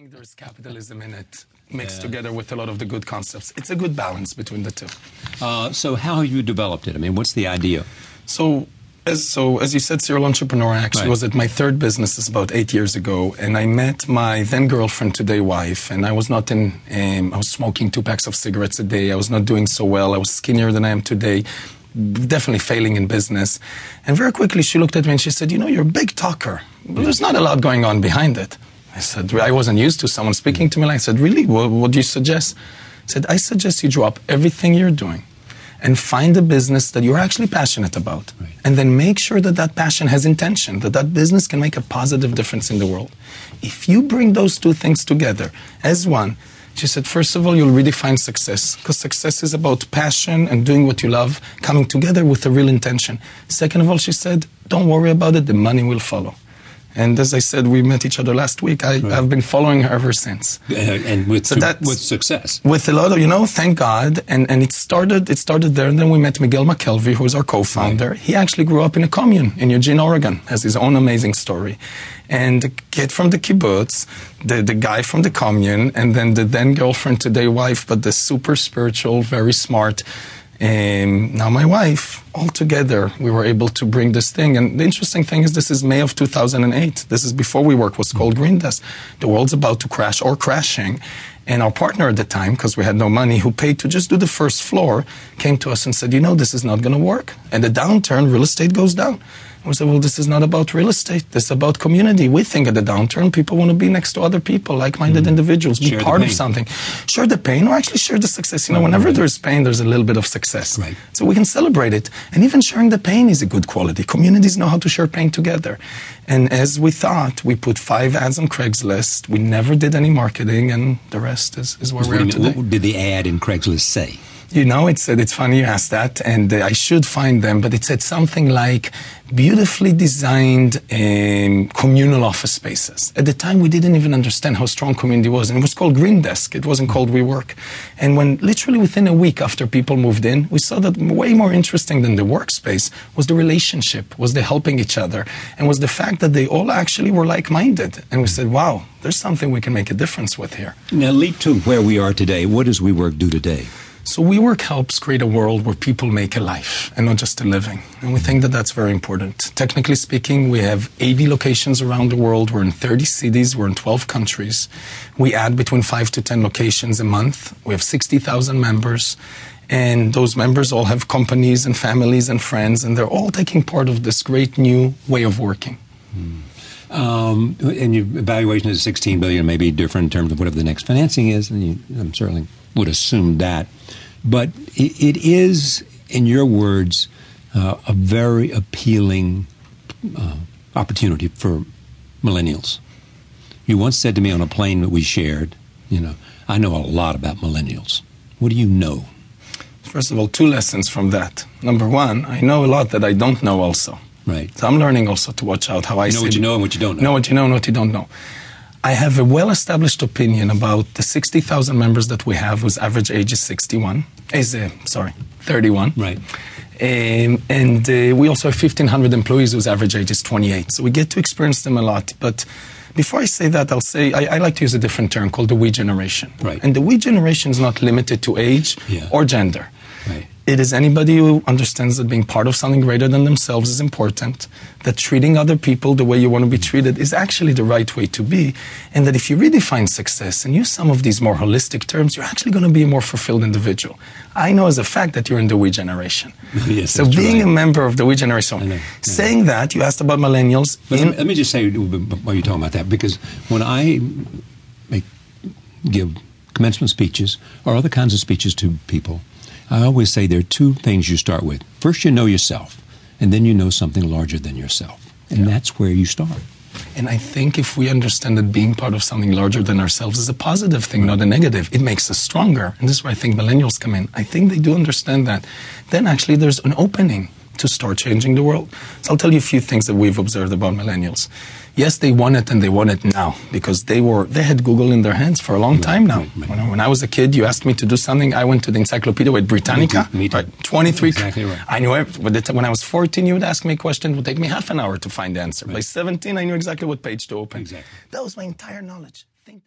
think there's capitalism in it, mixed yeah. together with a lot of the good concepts. It's a good balance between the two. Uh, so, how have you developed it? I mean, what's the idea? So, as, so as you said, serial entrepreneur actually right. was at my third business is about eight years ago, and I met my then girlfriend, today wife, and I was not in. Um, I was smoking two packs of cigarettes a day. I was not doing so well. I was skinnier than I am today. Definitely failing in business. And very quickly she looked at me and she said, You know, you're a big talker. But there's not a lot going on behind it. I said, I wasn't used to someone speaking to me like I said, Really? What, what do you suggest? I said, I suggest you drop everything you're doing and find a business that you're actually passionate about. Right. And then make sure that that passion has intention, that that business can make a positive difference in the world. If you bring those two things together as one, she said, first of all, you'll redefine success because success is about passion and doing what you love coming together with a real intention. Second of all, she said, don't worry about it, the money will follow. And as I said, we met each other last week. I, have been following her ever since. Uh, and with, so that, with success. With a lot of, you know, thank God. And, and it started, it started there. And then we met Miguel McKelvey, who is our co-founder. Right. He actually grew up in a commune in Eugene, Oregon, has his own amazing story. And the kid from the kibbutz, the, the guy from the commune, and then the then girlfriend, today wife, but the super spiritual, very smart, and now my wife, all together, we were able to bring this thing. And the interesting thing is this is May of 2008. This is before WeWork was called Green Desk. The world's about to crash or crashing. And our partner at the time, because we had no money, who paid to just do the first floor, came to us and said, you know, this is not going to work. And the downturn, real estate goes down. We said, well, this is not about real estate. This is about community. We think at the downturn, people want to be next to other people, like-minded mm. individuals, be share part of something. Share the pain or actually share the success. You know, whenever right. there's pain, there's a little bit of success. Right. So we can celebrate it. And even sharing the pain is a good quality. Communities know how to share pain together. And as we thought, we put five ads on Craigslist. We never did any marketing, and the rest is, is where we are today. What did the ad in Craigslist say? You know, it said, it's funny you asked that, and uh, I should find them, but it said something like beautifully designed um, communal office spaces. At the time, we didn't even understand how strong community was, and it was called Green Desk. It wasn't called WeWork. And when literally within a week after people moved in, we saw that way more interesting than the workspace was the relationship, was the helping each other, and was the fact that they all actually were like-minded. And we said, wow, there's something we can make a difference with here. Now, leap to where we are today. What does WeWork do today? So WeWork helps create a world where people make a life and not just a living. And we think that that's very important. Technically speaking, we have 80 locations around the world. We're in 30 cities. We're in 12 countries. We add between 5 to 10 locations a month. We have 60,000 members. And those members all have companies and families and friends, and they're all taking part of this great new way of working. Hmm. Um, and your valuation is 16 billion, maybe different in terms of whatever the next financing is, and you, I'm certainly would assume that. But it, it is, in your words, uh, a very appealing uh, opportunity for millennials. You once said to me on a plane that we shared, you know, I know a lot about millennials. What do you know? First of all, two lessons from that. Number one, I know a lot that I don't know also. Right. So I'm learning also to watch out how I you know what you know and what you don't know. Know what you know and what you don't know. I have a well established opinion about the 60,000 members that we have, whose average age is 61, is, uh, sorry, 31. Right. Um, and uh, we also have 1,500 employees whose average age is 28. So we get to experience them a lot. But before I say that, I'll say I, I like to use a different term called the we generation. Right. And the we generation is not limited to age yeah. or gender. It is anybody who understands that being part of something greater than themselves is important, that treating other people the way you want to be treated is actually the right way to be, and that if you redefine success and use some of these more holistic terms, you're actually going to be a more fulfilled individual. I know as a fact that you're in the we generation. yes, so being right. a member of the we generation, know, saying that, you asked about millennials. In, let me just say while you're talking about that, because when I make, give commencement speeches or other kinds of speeches to people, I always say there are two things you start with. First, you know yourself, and then you know something larger than yourself. And yeah. that's where you start. And I think if we understand that being part of something larger than ourselves is a positive thing, not a negative, it makes us stronger. And this is where I think millennials come in. I think they do understand that. Then actually there's an opening to start changing the world. So I'll tell you a few things that we've observed about millennials yes, they want it and they want it now because they were they had Google in their hands for a long mm-hmm. time now. Right, right. When, when, I was a kid, you asked me to do something, I went to the encyclopedia with Britannica. Mm-hmm. Me too. Right, 23. Exactly right. I knew it. When I was 14, you would ask me a question. It would take me half an hour to find the answer. By 17, I knew exactly what page to open. Exactly. That was my entire knowledge.